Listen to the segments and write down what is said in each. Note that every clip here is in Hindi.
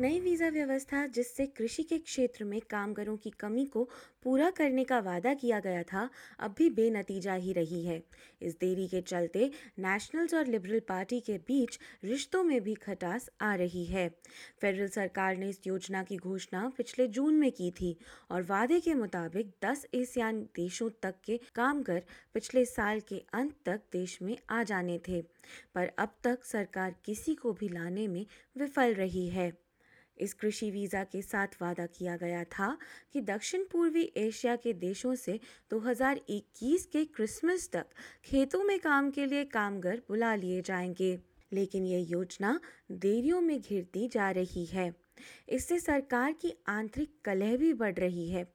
नई वीज़ा व्यवस्था जिससे कृषि के क्षेत्र में कामगारों की कमी को पूरा करने का वादा किया गया था, अब भी बेनतीजा ही रही है। इस देरी के चलते नेशनल्स और लिबरल पार्टी के बीच रिश्तों में भी खटास आ रही है। फेडरल सरकार ने इस योजना की घोषणा पिछले जून में की थी और वादे के मुताबिक 10 एशियान देशों तक के कामगार पिछले साल के अंत तक देश में आ जाने थे, पर अब तक सरकार किसी को भी लाने में विफल रही है। इस कृषि वीज़ा के साथ वादा किया गया था कि दक्षिण पूर्वी एशिया के देशों से 2021 के क्रिसमस तक खेतों में काम के लिए कामगार बुला लिए जाएँगे। लेकिन ये योजना देरियों में घिरती जा रही है। इससे सरकार की आंतरिक कलह भी बढ़ रही है।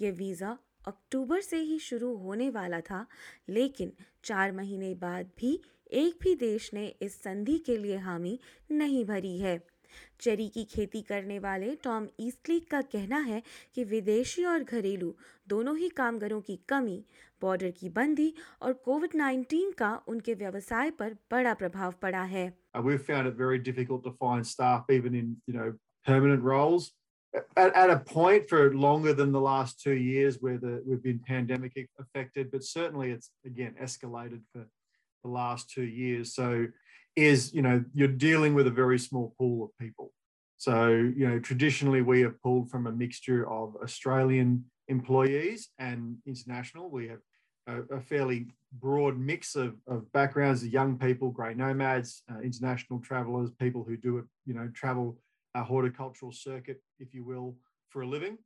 ये वीज़ा अक्टूबर से ही शुरू होने वाला था, लेकिन चार महीने बाद भी एक भी देश ने इस संधि के लिए हामी नहीं भरी है। चेरी की खेती करने वाले टॉम ईस्टली का कहना है कि विदेशी और घरेलू दोनों ही कामगारों की कमी बॉर्डर की बंदी और कोविड 19 का उनके व्यवसाय पर बड़ा प्रभाव पड़ा है Uh, we've found it very difficult to find staff even in you know permanent roles at, at a point for longer than the last two years where the, we've been pandemic affected but certainly it's again escalated for the last two years so is you know you're dealing with a very small pool of people. So you know traditionally we have pulled from a mixture of australian employees and international. We have a, a fairly broad mix of, of backgrounds of young people grey nomads uh, international travellers people who do you know travel a horticultural circuit if you will for a living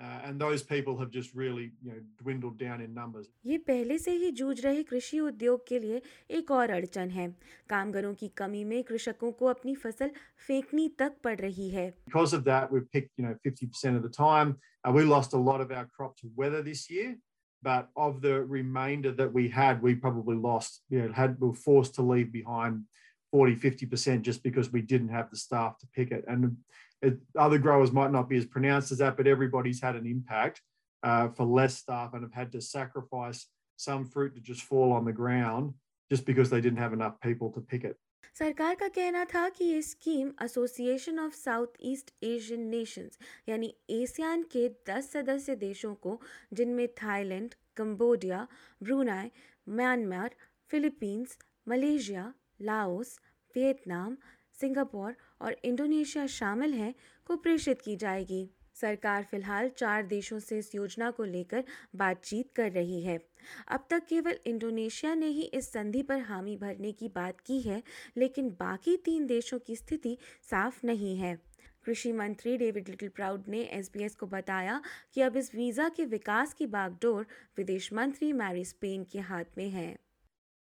and those people have just really you know dwindled down in numbers ये पहले से ही जूझ रहे कृषि उद्योग के लिए एक और अड़चन है कामगारों की कमी में कृषकों को अपनी फसल फेंकनी तक पड़ रही है because of that we've picked you know 50% of the time uh, we lost a lot of our crop to weather this year but of the remainder that we had we probably lost you know had we were forced to leave behind 40 50% just because we didn't have the staff to pick it and it, other growers might not be as pronounced as that but everybody's had an impact uh, for less staff and have had to sacrifice some fruit to just fall on the ground just because they didn't have enough people to pick it सरकार का कहना था कि ये scheme Association of South East Asian Nations यानी एशियान के 10 सदस्य देशों को जिनमें Thailand Cambodia Brunei Myanmar Philippines Malaysia Laos Vietnam Singapore और इंडोनेशिया शामिल हैं को प्रेषित की जाएगी। सरकार फ़िलहाल चार देशों से इस योजना को लेकर बातचीत कर रही है। अब तक केवल इंडोनेशिया ने ही इस संधि पर हामी भरने की बात की है लेकिन बाकी तीन देशों की स्थिति साफ़ नहीं है। कृषि मंत्री डेविड लिटिल प्राउड ने एसबीएस को बताया कि अब इस वीज़ा के विकास की बागडोर विदेश मंत्री मैरी स्पेन के हाथ में है।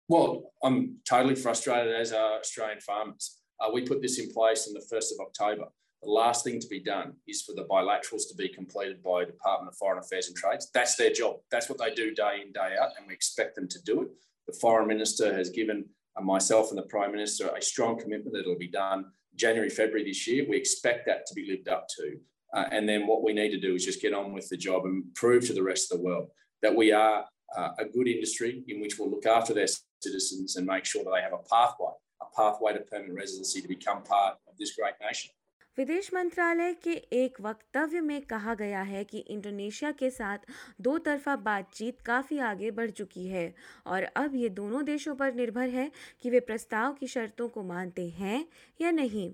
Well, I'm totally frustrated as are Australian farmers. Uh, we put this in place on the 1st of October. The last thing to be done is for the bilaterals to be completed by Department of Foreign Affairs and Trades. That's their job. That's what they do day in, day out, and we expect them to do it. The Foreign Minister has given uh, myself and the Prime Minister a strong commitment that it'll be done January, February this year. We expect that to be lived up to. Uh, and then what we need to do is just get on with the job and prove to the rest of the world that we are uh, a good industry in which we'll look after their citizens and make sure that they have a pathway, pathway to permanent residency to become part of this great nation. विदेश मंत्रालय के एक वक्तव्य में कहा गया है कि इंडोनेशिया के साथ दो तरफा बातचीत काफ़ी आगे बढ़ चुकी है और अब ये दोनों देशों पर निर्भर है कि वे प्रस्ताव की शर्तों को मानते हैं या नहीं।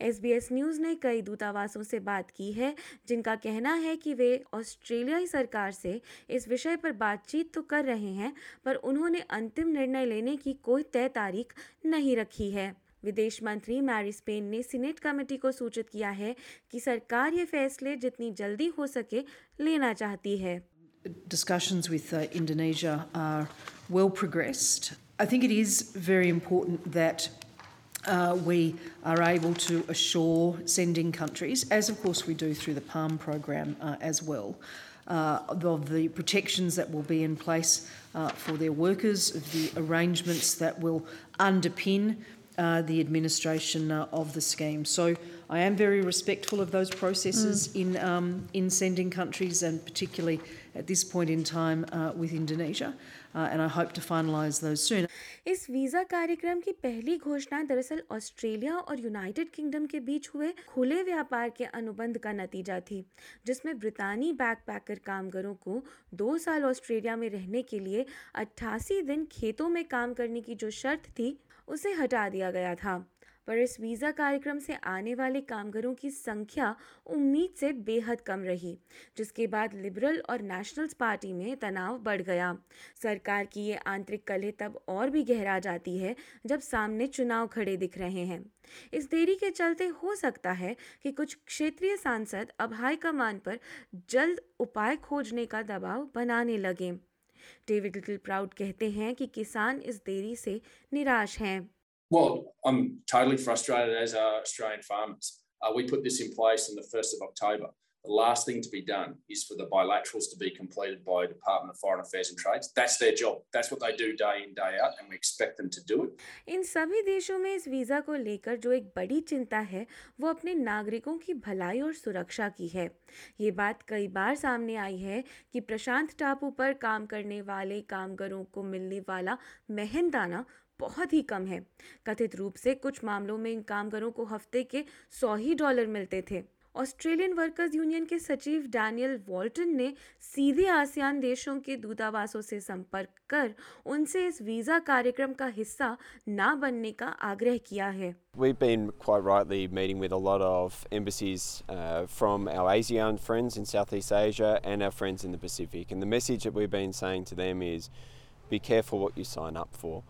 एस बी एस न्यूज़ ने कई दूतावासों से बात की है, जिनका कहना है कि वे ऑस्ट्रेलियाई सरकार से इस विषय पर बातचीत तो कर रहे हैं, पर उन्होंने अंतिम निर्णय लेने की कोई तय तारीख नहीं रखी है। विदेश मंत्री मैरी स्पेन ने सीनेट कमेटी को सूचित किया है कि सरकार ये फैसले जितनी जल्दी हो सके लेना चाहती है Discussions with uh, Indonesia are well progressed. I think it is very important that uh, we are able to assure sending countries, as of course we do through the PALM program uh, as well, uh, of the protections that will be in place uh, for their workers, of the arrangements that will underpin uh, the administration of the scheme. So I am very respectful of those processes mm. in um, in sending countries, and particularly at this point in time uh, with Indonesia. Uh, and I hope to finalise those soon. इस वीज़ा कार्यक्रम की पहली घोषणा दरअसल ऑस्ट्रेलिया और यूनाइटेड किंगडम के बीच हुए खुले व्यापार के अनुबंध का नतीजा थी जिसमें ब्रितानी बैकपैकर कामगारों को दो साल ऑस्ट्रेलिया में रहने के लिए 88 दिन खेतों में काम करने की जो शर्त थी उसे हटा दिया गया था पर इस वीज़ा कार्यक्रम से आने वाले कामगारों की संख्या उम्मीद से बेहद कम रही, जिसके बाद लिबरल और नेशनल्स पार्टी में तनाव बढ़ गया। सरकार की ये आंतरिक कलह तब और भी गहरा जाती है जब सामने चुनाव खड़े दिख रहे हैं। इस देरी के चलते हो सकता है कि कुछ क्षेत्रीय सांसद अब हाईकमान पर जल्द उपाय खोजने का दबाव बनाने लगें। डेविड लिटिल प्राउड कहते हैं कि किसान इस देरी से निराश हैं। Well, I'm totally frustrated as are Australian farmers. Uh, we put this in place on the 1st of October. The last thing to be done is for the bilaterals to be completed by Department of Foreign Affairs and Trades. That's their job. That's what they do day in, day out, and we expect them to do it. इन सभी देशों में इस वीज़ा को लेकर जो एक बड़ी चिंता है वो अपने नागरिकों की भलाई और सुरक्षा की है ये बात कई बार सामने आई है कि प्रशांत टापू पर काम करने वाले कामगारों को मिलने वाला मेहनताना बहुत ही कम है कथित रूप से कुछ मामलों में इन कामगारों को हफ़्ते के सौ ही डॉलर मिलते थे ऑस्ट्रेलियन वर्कर्स यूनियन के सचिव डैनियल वॉल्टन ने सीधे आसियान देशों के दूतावासों से संपर्क कर उनसे इस वीज़ा कार्यक्रम का हिस्सा ना बनने का आग्रह किया है We've been quite rightly meeting with a lot of embassies uh, from our ASEAN friends in Southeast Asia and our friends in the Pacific. And the message that we've been saying to them is be careful what you sign up for.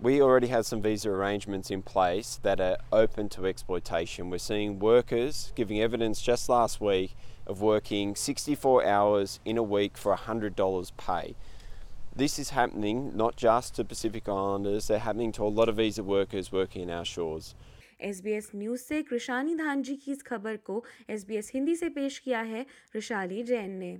we already have some visa arrangements in place that are open to exploitation. We're seeing workers giving evidence just last week of working 64 hours in a week for $100 pay. This is happening not just to Pacific Islanders, they're happening to a lot of visa workers working in our shores. S news से कृषानी धानजी की इस खबर को एस हिंदी से पेश किया है ऋषाली जैन ने